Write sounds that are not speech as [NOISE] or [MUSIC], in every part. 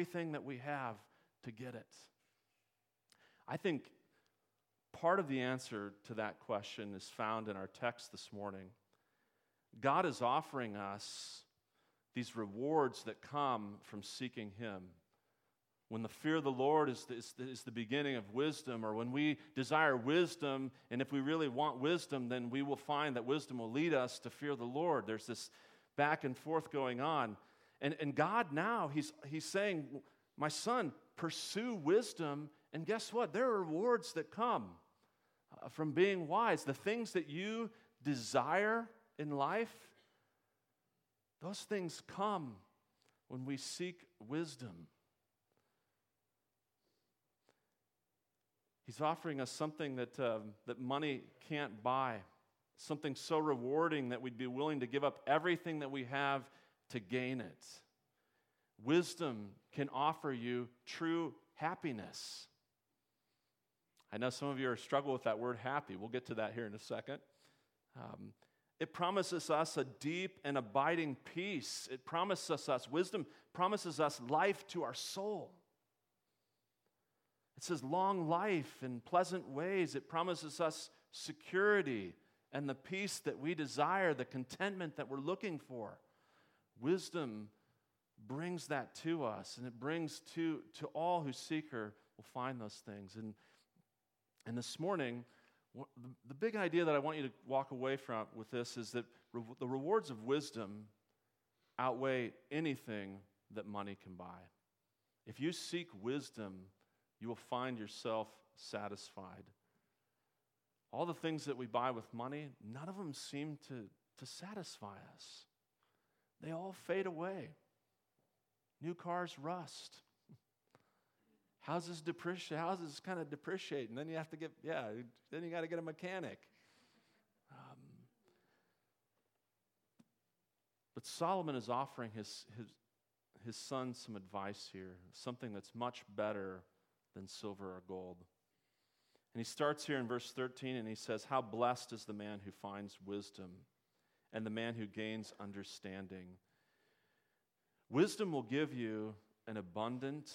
everything that we have to get it? I think part of the answer to that question is found in our text this morning. God is offering us these rewards that come from seeking Him. When the fear of the Lord is the, is, the, is the beginning of wisdom, or when we desire wisdom, and if we really want wisdom, then we will find that wisdom will lead us to fear the Lord. There's this back and forth going on. And, and God now, he's, he's saying, My son, pursue wisdom, and guess what? There are rewards that come uh, from being wise. The things that you desire in life, those things come when we seek wisdom. He's offering us something that, uh, that money can't buy, something so rewarding that we'd be willing to give up everything that we have to gain it. Wisdom can offer you true happiness. I know some of you are struggle with that word happy. We'll get to that here in a second. Um, it promises us a deep and abiding peace. It promises us, wisdom promises us life to our soul. It says long life in pleasant ways. It promises us security and the peace that we desire, the contentment that we're looking for. Wisdom brings that to us, and it brings to, to all who seek her will find those things. And, and this morning, the big idea that I want you to walk away from with this is that re- the rewards of wisdom outweigh anything that money can buy. If you seek wisdom, you will find yourself satisfied. All the things that we buy with money, none of them seem to, to satisfy us. They all fade away. New cars rust. [LAUGHS] Houses depreciate. Houses kind of depreciate, and then you have to get yeah. Then you got to get a mechanic. Um, but Solomon is offering his, his his son some advice here, something that's much better than silver or gold. And he starts here in verse 13 and he says, How blessed is the man who finds wisdom and the man who gains understanding. Wisdom will give you an abundant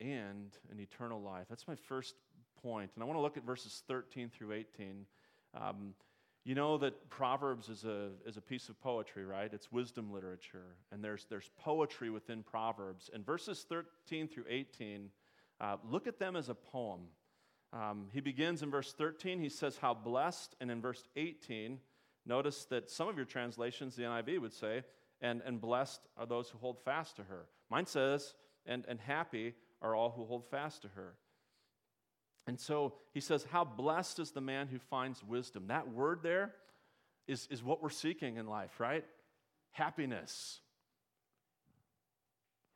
and an eternal life. That's my first point. And I want to look at verses 13 through 18. Um, you know that Proverbs is a, is a piece of poetry, right? It's wisdom literature. And there's, there's poetry within Proverbs. And verses 13 through 18 uh, look at them as a poem. Um, he begins in verse 13, he says, How blessed. And in verse 18, notice that some of your translations, the NIV would say, and, and blessed are those who hold fast to her. Mine says, and, and happy are all who hold fast to her. And so he says, How blessed is the man who finds wisdom. That word there is, is what we're seeking in life, right? Happiness.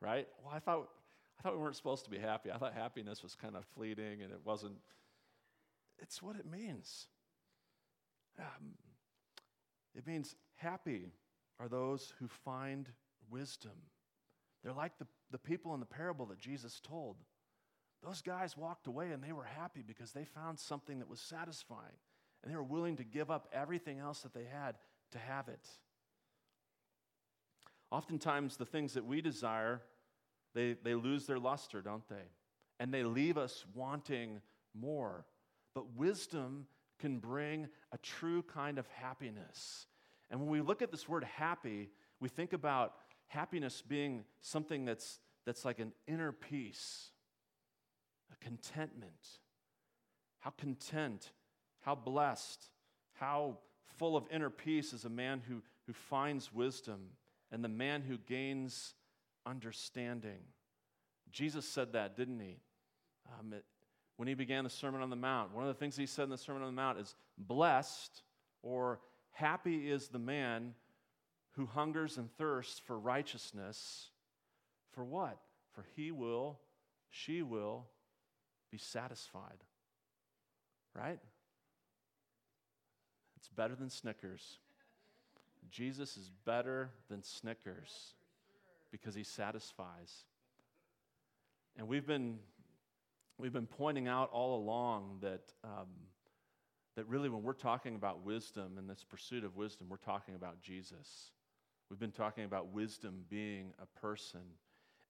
Right? Well, I thought I thought we weren't supposed to be happy. I thought happiness was kind of fleeting and it wasn't. It's what it means. Um, it means happy are those who find wisdom. They're like the, the people in the parable that Jesus told. Those guys walked away and they were happy because they found something that was satisfying and they were willing to give up everything else that they had to have it. Oftentimes, the things that we desire they, they lose their luster, don't they? And they leave us wanting more. But wisdom can bring a true kind of happiness. And when we look at this word happy, we think about happiness being something that's, that's like an inner peace, a contentment. How content, how blessed, how full of inner peace is a man who, who finds wisdom and the man who gains understanding. Jesus said that, didn't he? Um, when he began the Sermon on the Mount, one of the things he said in the Sermon on the Mount is, Blessed or happy is the man who hungers and thirsts for righteousness. For what? For he will, she will be satisfied. Right? It's better than Snickers. Jesus is better than Snickers because he satisfies. And we've been, we've been pointing out all along that, um, that really when we're talking about wisdom and this pursuit of wisdom, we're talking about Jesus. We've been talking about wisdom being a person.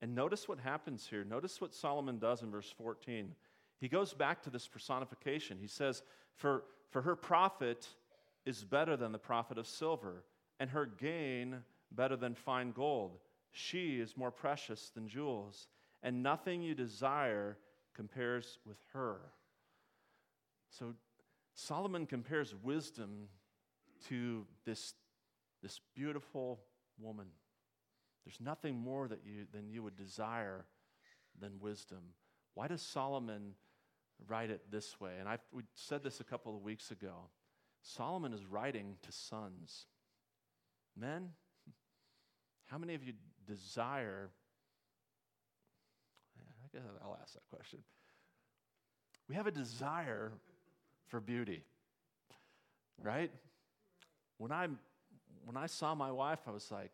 And notice what happens here. Notice what Solomon does in verse 14. He goes back to this personification. He says, For, for her profit is better than the profit of silver, and her gain better than fine gold. She is more precious than jewels, and nothing you desire compares with her. So Solomon compares wisdom to this, this beautiful woman. There's nothing more that you, than you would desire than wisdom. Why does Solomon write it this way? And I we said this a couple of weeks ago. Solomon is writing to sons. Men, [LAUGHS] how many of you desire? I guess I'll ask that question. We have a desire for beauty, right? When I when I saw my wife, I was like,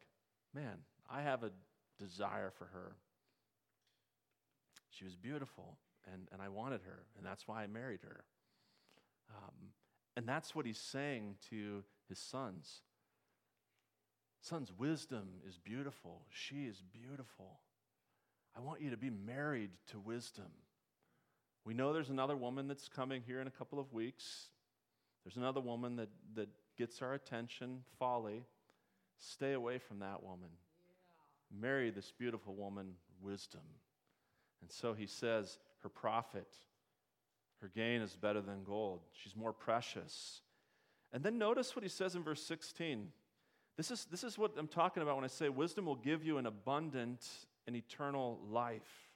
man, I have a desire for her. She was beautiful, and, and I wanted her, and that's why I married her. Um, and that's what he's saying to his sons. Sons, wisdom is beautiful. She is beautiful. I want you to be married to wisdom. We know there's another woman that's coming here in a couple of weeks. There's another woman that, that gets our attention, folly. Stay away from that woman. Yeah. Marry this beautiful woman, wisdom. And so he says, her profit, her gain is better than gold. She's more precious. And then notice what he says in verse 16. This is, this is what I'm talking about when I say wisdom will give you an abundant and eternal life.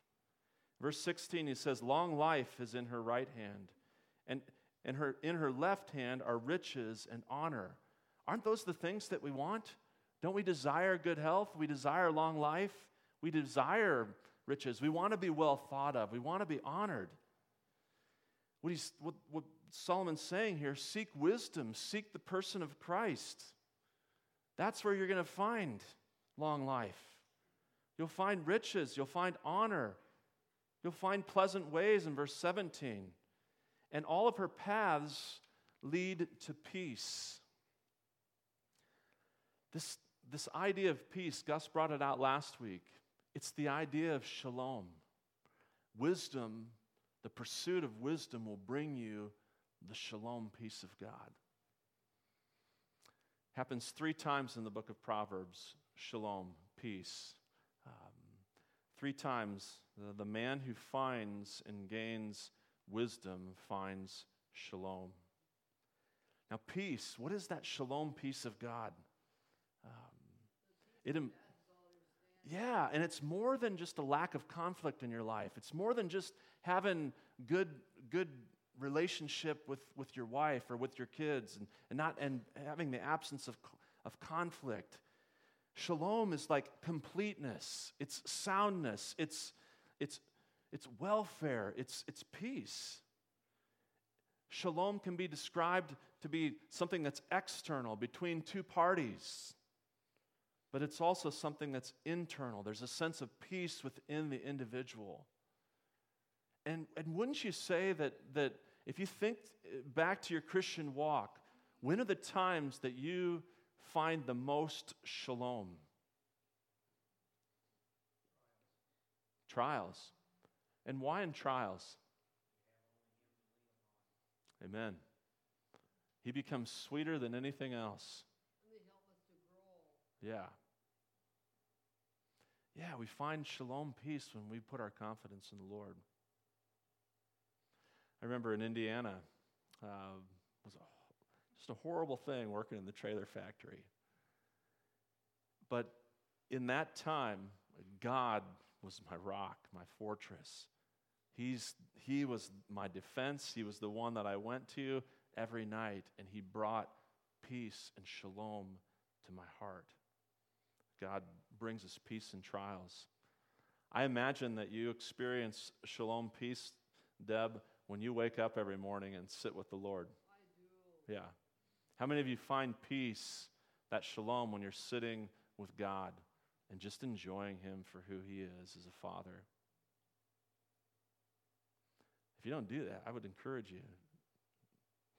Verse 16, he says, Long life is in her right hand, and, and her, in her left hand are riches and honor. Aren't those the things that we want? Don't we desire good health? We desire long life. We desire riches. We want to be well thought of. We want to be honored. What, he's, what, what Solomon's saying here seek wisdom, seek the person of Christ. That's where you're going to find long life. You'll find riches, you'll find honor, You'll find pleasant ways in verse 17. And all of her paths lead to peace. This, this idea of peace, Gus brought it out last week. It's the idea of shalom. Wisdom, the pursuit of wisdom, will bring you the shalom peace of God. Happens three times in the book of Proverbs shalom, peace. Three times the, the man who finds and gains wisdom finds shalom. Now, peace, what is that shalom peace of God? Um, it, yeah, and it's more than just a lack of conflict in your life. It's more than just having good, good relationship with, with your wife or with your kids and, and, not, and having the absence of, of conflict. Shalom is like completeness, it's soundness, it's it's, it's welfare, it's, it's peace. Shalom can be described to be something that's external between two parties, but it's also something that's internal. There's a sense of peace within the individual. And, and wouldn't you say that, that if you think back to your Christian walk, when are the times that you find the most shalom? Trials. And why in trials? Amen. He becomes sweeter than anything else. Yeah. Yeah, we find shalom peace when we put our confidence in the Lord. I remember in Indiana, uh, was a, just a horrible thing working in the trailer factory. But in that time, God was my rock, my fortress. He's, he was my defense. He was the one that I went to every night, and He brought peace and shalom to my heart. God brings us peace in trials. I imagine that you experience shalom peace, Deb, when you wake up every morning and sit with the Lord. I do. Yeah. How many of you find peace, that shalom, when you're sitting with God and just enjoying Him for who He is as a Father? If you don't do that, I would encourage you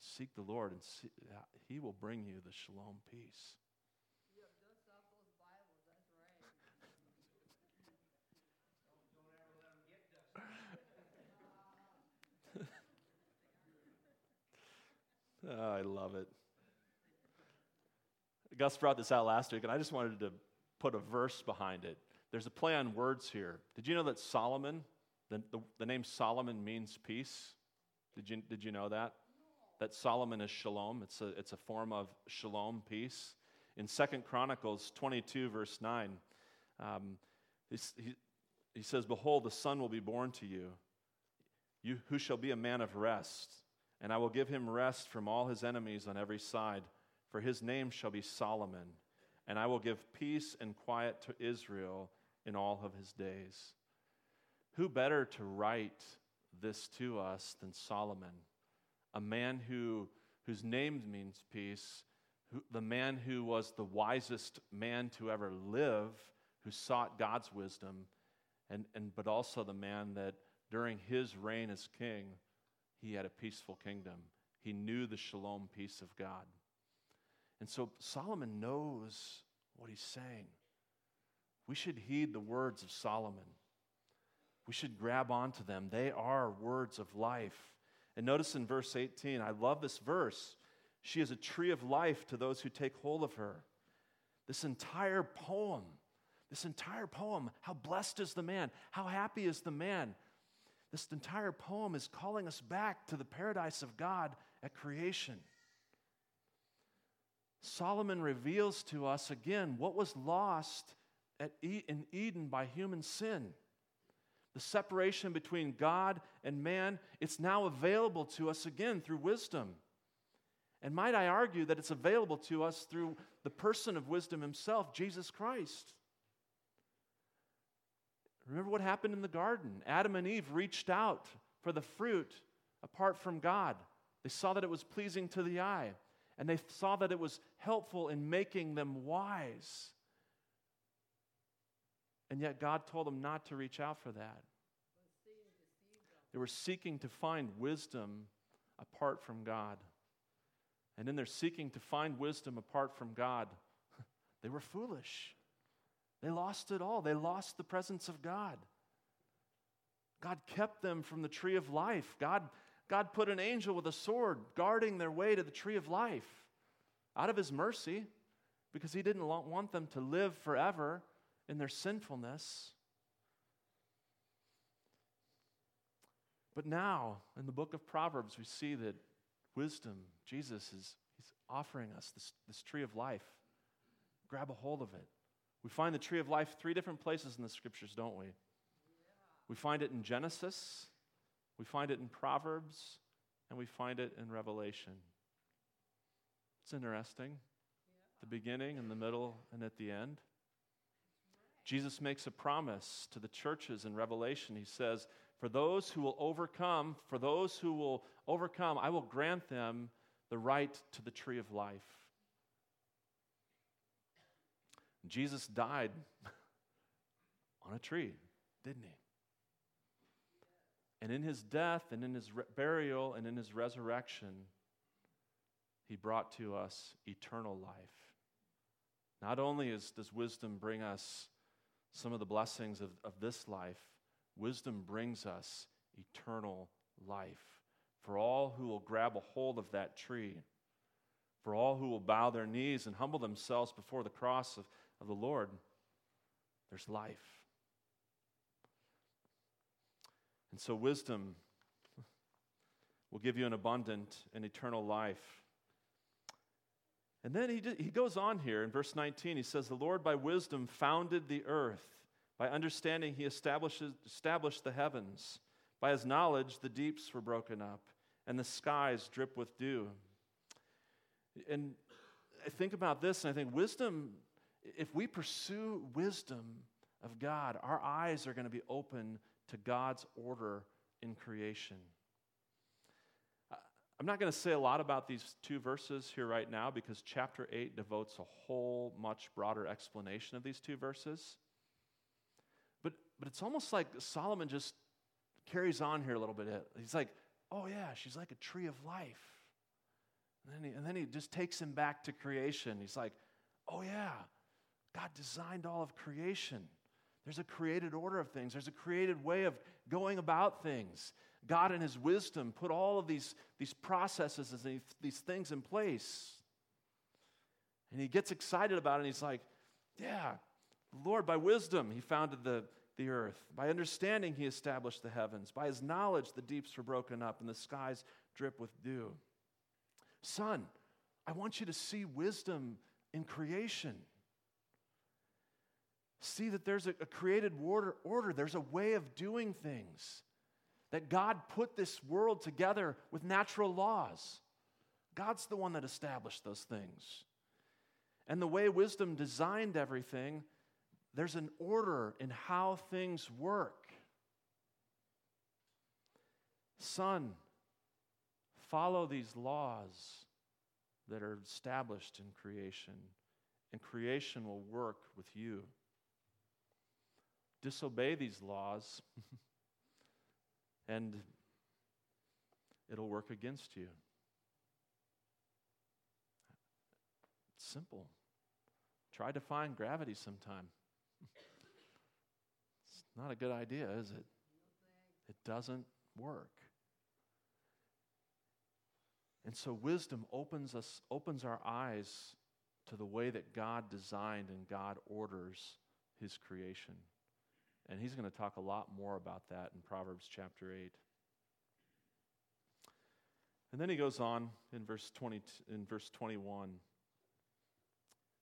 seek the Lord, and see, He will bring you the shalom peace. Oh, [LAUGHS] I love it. Gus brought this out last week, and I just wanted to put a verse behind it. There's a play on words here. Did you know that Solomon, the, the, the name Solomon means peace? Did you, did you know that? That Solomon is shalom. It's a, it's a form of shalom, peace. In Second Chronicles 22, verse 9, um, he, he says, Behold, the son will be born to you, you who shall be a man of rest, and I will give him rest from all his enemies on every side, for his name shall be Solomon, and I will give peace and quiet to Israel in all of his days. Who better to write this to us than Solomon, a man who, whose name means peace, who, the man who was the wisest man to ever live, who sought God's wisdom, and, and, but also the man that during his reign as king, he had a peaceful kingdom. He knew the shalom peace of God. And so Solomon knows what he's saying. We should heed the words of Solomon. We should grab onto them. They are words of life. And notice in verse 18, I love this verse. She is a tree of life to those who take hold of her. This entire poem, this entire poem, how blessed is the man? How happy is the man? This entire poem is calling us back to the paradise of God at creation. Solomon reveals to us again what was lost e- in Eden by human sin. The separation between God and man, it's now available to us again through wisdom. And might I argue that it's available to us through the person of wisdom himself, Jesus Christ. Remember what happened in the garden? Adam and Eve reached out for the fruit apart from God. They saw that it was pleasing to the eye, and they saw that it was helpful in making them wise. And yet God told them not to reach out for that. They were seeking to find wisdom apart from God. And in their seeking to find wisdom apart from God, [LAUGHS] they were foolish. They lost it all. They lost the presence of God. God kept them from the tree of life. God, God put an angel with a sword guarding their way to the tree of life out of his mercy because he didn't want them to live forever in their sinfulness. But now, in the book of Proverbs, we see that wisdom, Jesus is he's offering us this, this tree of life. Grab a hold of it. We find the tree of life three different places in the scriptures, don't we? We find it in Genesis, we find it in Proverbs, and we find it in Revelation. It's interesting. The beginning, and the middle, and at the end. Jesus makes a promise to the churches in Revelation. He says, For those who will overcome, for those who will overcome, I will grant them the right to the tree of life. Jesus died [LAUGHS] on a tree, didn't he? And in his death and in his re- burial and in his resurrection, he brought to us eternal life. Not only is, does wisdom bring us some of the blessings of, of this life, wisdom brings us eternal life for all who will grab a hold of that tree, for all who will bow their knees and humble themselves before the cross of, of the Lord, there's life. And so, wisdom will give you an abundant and eternal life. And then he, he goes on here in verse 19. He says, The Lord by wisdom founded the earth. By understanding, he established the heavens. By his knowledge, the deeps were broken up, and the skies drip with dew. And I think about this, and I think wisdom if we pursue wisdom of God, our eyes are going to be open to God's order in creation. I'm not going to say a lot about these two verses here right now because chapter 8 devotes a whole much broader explanation of these two verses. But, but it's almost like Solomon just carries on here a little bit. He's like, oh, yeah, she's like a tree of life. And then he, and then he just takes him back to creation. He's like, oh, yeah, God designed all of creation. There's a created order of things, there's a created way of going about things. God, in His wisdom, put all of these, these processes and these, these things in place. And he gets excited about it, and he's like, Yeah, Lord, by wisdom, He founded the, the earth. By understanding, He established the heavens. By His knowledge, the deeps were broken up, and the skies drip with dew. Son, I want you to see wisdom in creation. See that there's a, a created order, order, there's a way of doing things. That God put this world together with natural laws. God's the one that established those things. And the way wisdom designed everything, there's an order in how things work. Son, follow these laws that are established in creation, and creation will work with you disobey these laws, and it'll work against you. It's simple. Try to find gravity sometime. It's not a good idea, is it? It doesn't work. And so wisdom opens us opens our eyes to the way that God designed and God orders his creation. And he's going to talk a lot more about that in Proverbs chapter 8. And then he goes on in verse 20 in verse 21.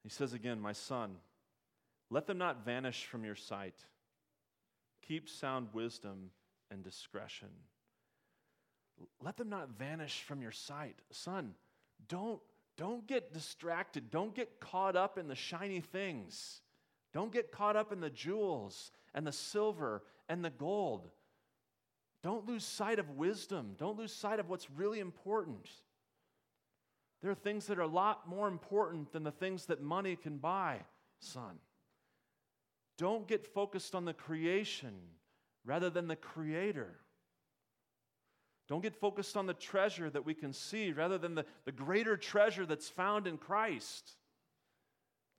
He says again, "My son, let them not vanish from your sight. Keep sound wisdom and discretion. Let them not vanish from your sight. Son, don't don't get distracted. Don't get caught up in the shiny things. Don't get caught up in the jewels and the silver and the gold. Don't lose sight of wisdom. Don't lose sight of what's really important. There are things that are a lot more important than the things that money can buy, son. Don't get focused on the creation rather than the creator. Don't get focused on the treasure that we can see rather than the, the greater treasure that's found in Christ.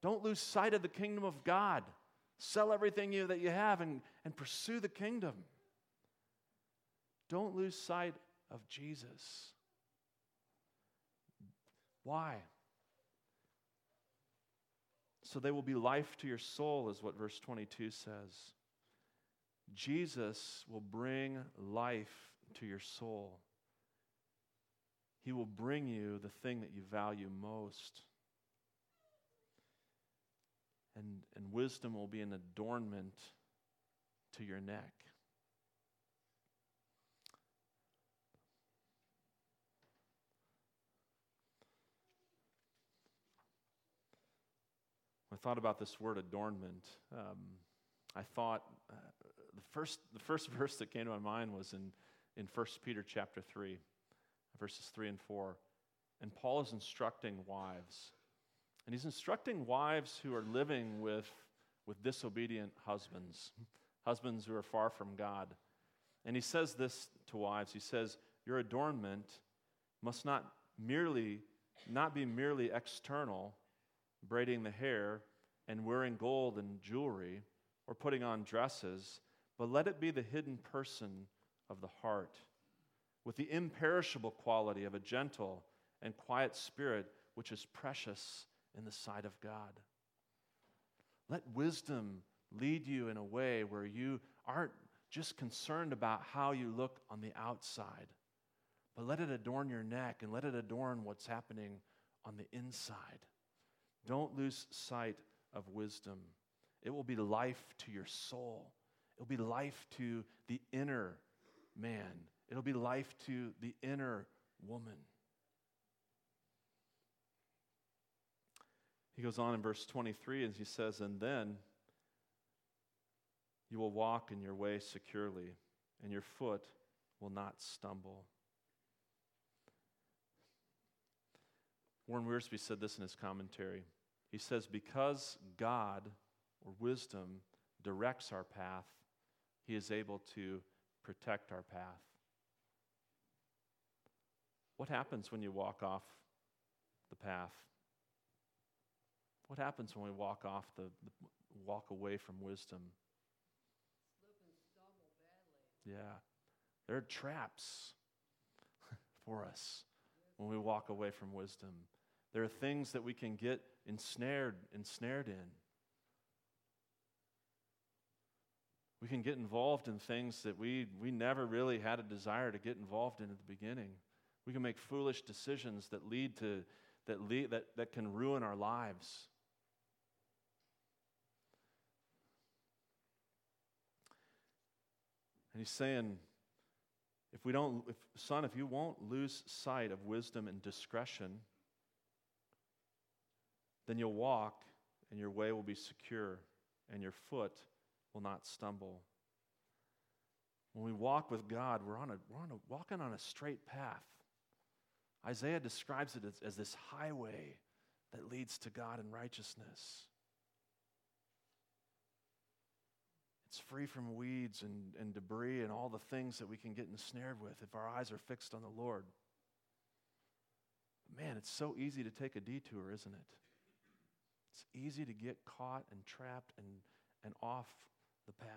Don't lose sight of the kingdom of God. Sell everything you, that you have and, and pursue the kingdom. Don't lose sight of Jesus. Why? So they will be life to your soul, is what verse 22 says. Jesus will bring life to your soul. He will bring you the thing that you value most and, and wisdom will be an adornment to your neck. I thought about this word adornment. Um, I thought uh, the, first, the first [LAUGHS] verse that came to my mind was in, in 1 Peter chapter 3, verses 3 and 4. And Paul is instructing wives and he's instructing wives who are living with, with disobedient husbands, husbands who are far from God. And he says this to wives. He says, Your adornment must not merely not be merely external, braiding the hair and wearing gold and jewelry or putting on dresses, but let it be the hidden person of the heart, with the imperishable quality of a gentle and quiet spirit, which is precious in the sight of God. Let wisdom lead you in a way where you aren't just concerned about how you look on the outside, but let it adorn your neck and let it adorn what's happening on the inside. Don't lose sight of wisdom. It will be life to your soul, it'll be life to the inner man, it'll be life to the inner woman. He goes on in verse 23 and he says, And then you will walk in your way securely, and your foot will not stumble. Warren Wiersbe said this in his commentary. He says, Because God or wisdom directs our path, he is able to protect our path. What happens when you walk off the path? What happens when we walk off the, the walk away from wisdom? Yeah. There are traps [LAUGHS] for us when we walk away from wisdom. There are things that we can get ensnared, ensnared in. We can get involved in things that we, we never really had a desire to get involved in at the beginning. We can make foolish decisions that lead to that lead that, that can ruin our lives. And he's saying, if we don't, if, son, if you won't lose sight of wisdom and discretion, then you'll walk and your way will be secure and your foot will not stumble. When we walk with God, we're, on a, we're on a, walking on a straight path. Isaiah describes it as, as this highway that leads to God and righteousness. It's free from weeds and, and debris and all the things that we can get ensnared with if our eyes are fixed on the Lord. Man, it's so easy to take a detour, isn't it? It's easy to get caught and trapped and, and off the path.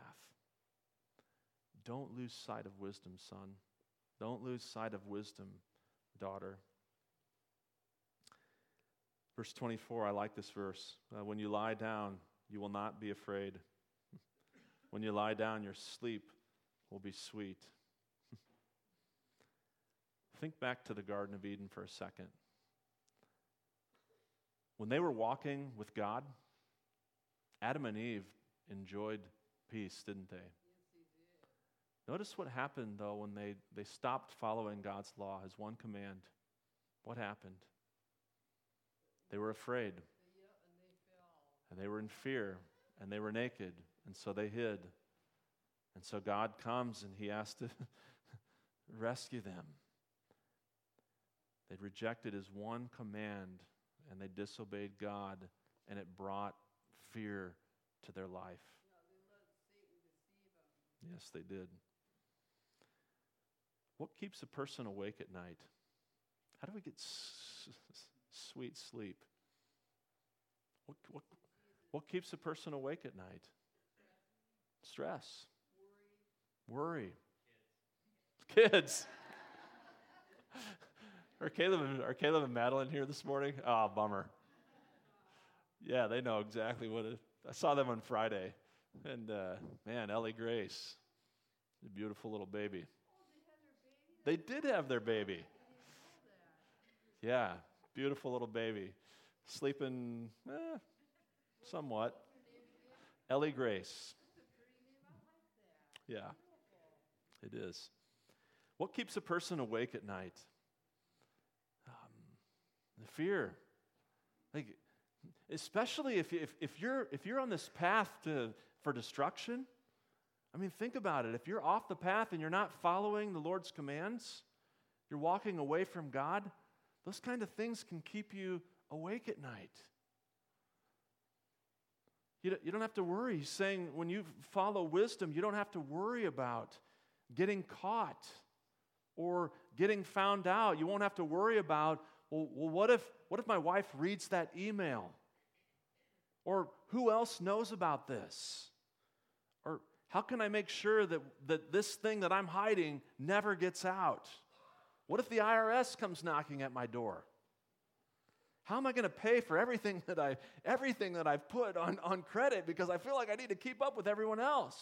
Don't lose sight of wisdom, son. Don't lose sight of wisdom, daughter. Verse 24, I like this verse. Uh, when you lie down, you will not be afraid. When you lie down, your sleep will be sweet. [LAUGHS] Think back to the Garden of Eden for a second. When they were walking with God, Adam and Eve enjoyed peace, didn't they? Notice what happened, though, when they, they stopped following God's law, his one command. What happened? They were afraid. And they were in fear. And they were naked. And so they hid. And so God comes and he has to [LAUGHS] rescue them. They rejected his one command and they disobeyed God, and it brought fear to their life. yes, they did. What keeps a person awake at night? How do we get s- sweet sleep? What, what, what keeps a person awake at night? Stress. Worry. Worry. Kids. [LAUGHS] are, Caleb and, are Caleb and Madeline here this morning? Oh, bummer. Yeah, they know exactly what it I saw them on Friday. And uh, man, Ellie Grace, a beautiful little baby. They did have their baby. Yeah, beautiful little baby. Sleeping, eh, somewhat. Ellie Grace. Yeah, it is. What keeps a person awake at night? Um, the fear. Like, especially if, if, if, you're, if you're on this path to, for destruction. I mean, think about it. If you're off the path and you're not following the Lord's commands, you're walking away from God, those kind of things can keep you awake at night. You don't have to worry. He's saying when you follow wisdom, you don't have to worry about getting caught or getting found out. You won't have to worry about, well, well what, if, what if my wife reads that email? Or who else knows about this? Or how can I make sure that, that this thing that I'm hiding never gets out? What if the IRS comes knocking at my door? How am I going to pay for everything [LAUGHS] that, I, everything that I've put on, on credit because I feel like I need to keep up with everyone else?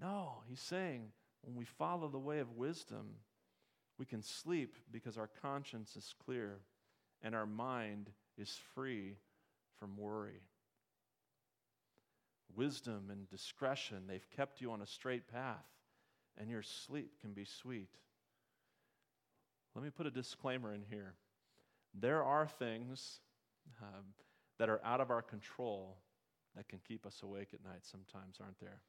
No, he's saying when we follow the way of wisdom, we can sleep because our conscience is clear and our mind is free from worry. Wisdom and discretion, they've kept you on a straight path, and your sleep can be sweet. Let me put a disclaimer in here. There are things um, that are out of our control that can keep us awake at night sometimes, aren't there?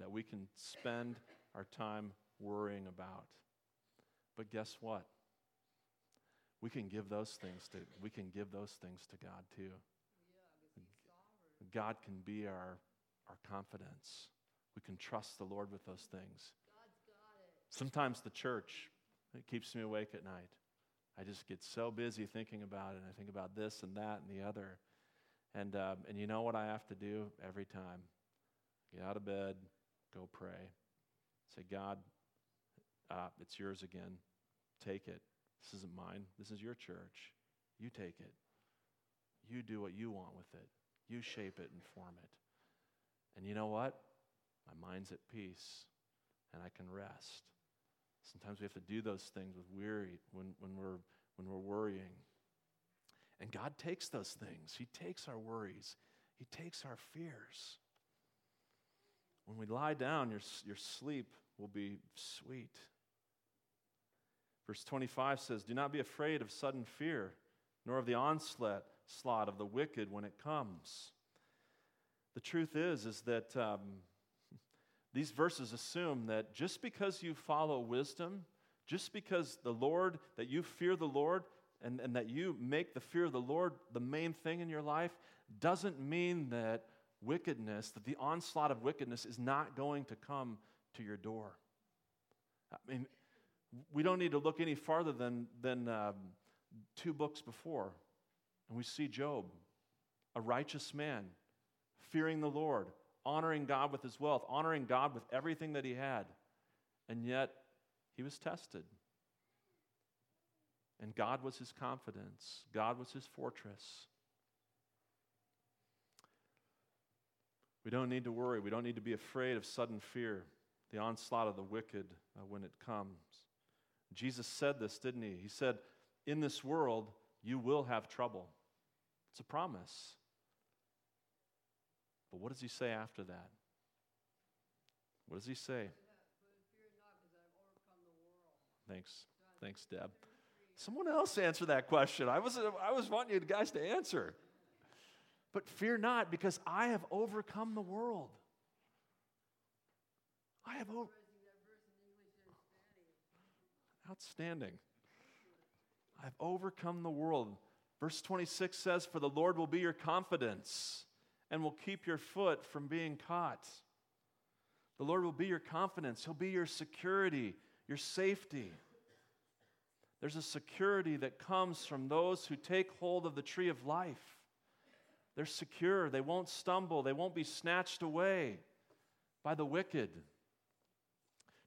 That we can spend our time worrying about. But guess what? we can give those things to we can give those things to God too. God can be our our confidence. We can trust the Lord with those things. Sometimes the church it keeps me awake at night. I just get so busy thinking about it. And I think about this and that and the other. And um, and you know what I have to do every time? Get out of bed, go pray. Say, God, uh, it's yours again. Take it. This isn't mine. This is your church. You take it. You do what you want with it. You shape it and form it. And you know what? My mind's at peace and I can rest. Sometimes we have to do those things with weary when, when, we're, when we're worrying. And God takes those things. He takes our worries, He takes our fears. When we lie down, your, your sleep will be sweet. Verse 25 says, Do not be afraid of sudden fear, nor of the onslaught of the wicked when it comes. The truth is, is that um, these verses assume that just because you follow wisdom, just because the Lord, that you fear the Lord, and, and that you make the fear of the Lord the main thing in your life, doesn't mean that wickedness, that the onslaught of wickedness is not going to come to your door. I mean, we don't need to look any farther than, than um, two books before. And we see Job, a righteous man, fearing the Lord, honoring God with his wealth, honoring God with everything that he had. And yet, he was tested. And God was his confidence, God was his fortress. We don't need to worry. We don't need to be afraid of sudden fear, the onslaught of the wicked uh, when it comes. Jesus said this, didn't he? He said, In this world, you will have trouble. It's a promise. But what does he say after that? What does he say? Thanks. Thanks, Deb. Someone else answer that question. I was, I was wanting you guys to answer. But fear not, because I have overcome the world. I have over. Outstanding. I've overcome the world. Verse 26 says, For the Lord will be your confidence and will keep your foot from being caught. The Lord will be your confidence, He'll be your security, your safety. There's a security that comes from those who take hold of the tree of life. They're secure, they won't stumble, they won't be snatched away by the wicked.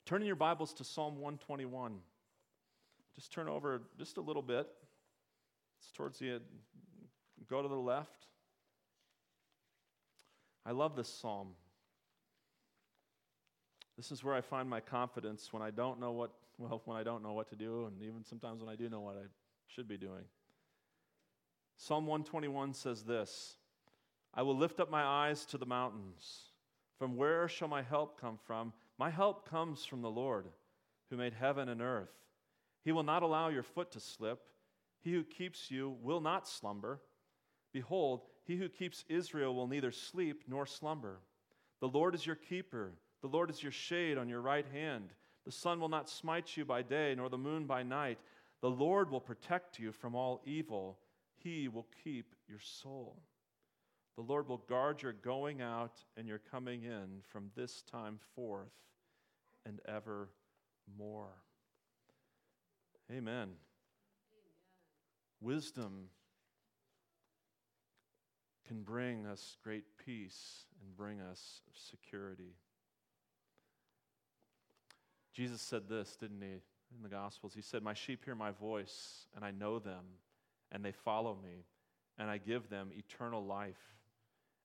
Turn in your Bibles to Psalm 121. Just turn over just a little bit. It's towards the go to the left. I love this psalm. This is where I find my confidence when I don't know what well, when I don't know what to do and even sometimes when I do know what I should be doing. Psalm 121 says this, I will lift up my eyes to the mountains. From where shall my help come from? My help comes from the Lord, who made heaven and earth. He will not allow your foot to slip. He who keeps you will not slumber. Behold, he who keeps Israel will neither sleep nor slumber. The Lord is your keeper. The Lord is your shade on your right hand. The sun will not smite you by day, nor the moon by night. The Lord will protect you from all evil. He will keep your soul. The Lord will guard your going out and your coming in from this time forth and evermore. Amen. Amen. Wisdom can bring us great peace and bring us security. Jesus said this, didn't he, in the Gospels? He said, My sheep hear my voice, and I know them, and they follow me, and I give them eternal life,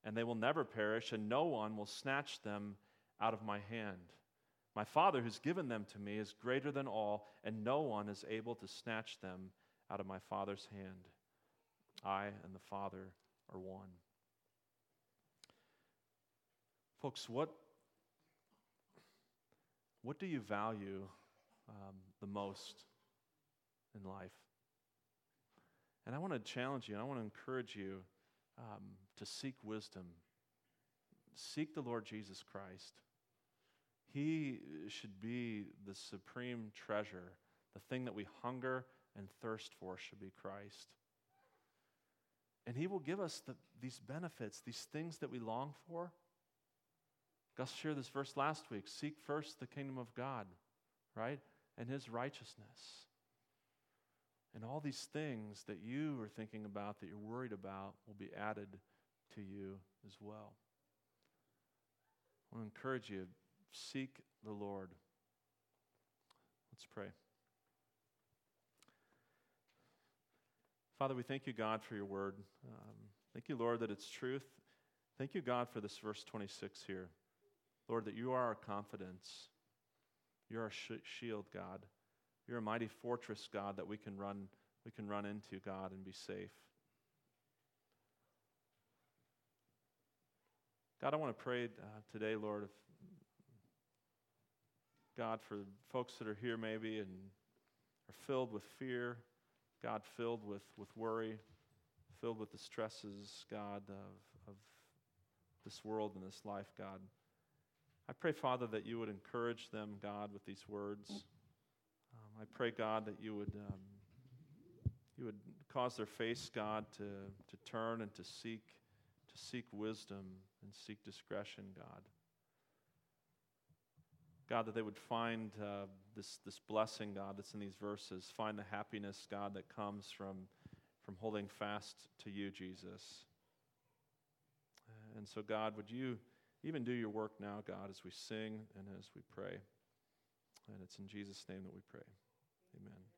and they will never perish, and no one will snatch them out of my hand. My Father, who's given them to me, is greater than all, and no one is able to snatch them out of my Father's hand. I and the Father are one. Folks, what, what do you value um, the most in life? And I want to challenge you, and I want to encourage you um, to seek wisdom. Seek the Lord Jesus Christ. He should be the supreme treasure. The thing that we hunger and thirst for should be Christ. And He will give us the, these benefits, these things that we long for. Gus shared this verse last week seek first the kingdom of God, right? And His righteousness. And all these things that you are thinking about, that you're worried about, will be added to you as well. I want to encourage you seek the Lord. Let's pray. Father, we thank you, God, for your word. Um, thank you, Lord, that it's truth. Thank you, God, for this verse 26 here. Lord, that you are our confidence. You're our sh- shield, God. You're a mighty fortress, God, that we can run, we can run into, God, and be safe. God, I want to pray uh, today, Lord, if, God, for folks that are here maybe and are filled with fear, God, filled with, with worry, filled with the stresses, God, of, of this world and this life, God. I pray, Father, that you would encourage them, God, with these words. Um, I pray, God, that you would, um, you would cause their face, God, to, to turn and to seek, to seek wisdom and seek discretion, God. God, that they would find uh, this, this blessing, God, that's in these verses, find the happiness, God, that comes from, from holding fast to you, Jesus. And so, God, would you even do your work now, God, as we sing and as we pray? And it's in Jesus' name that we pray. Amen.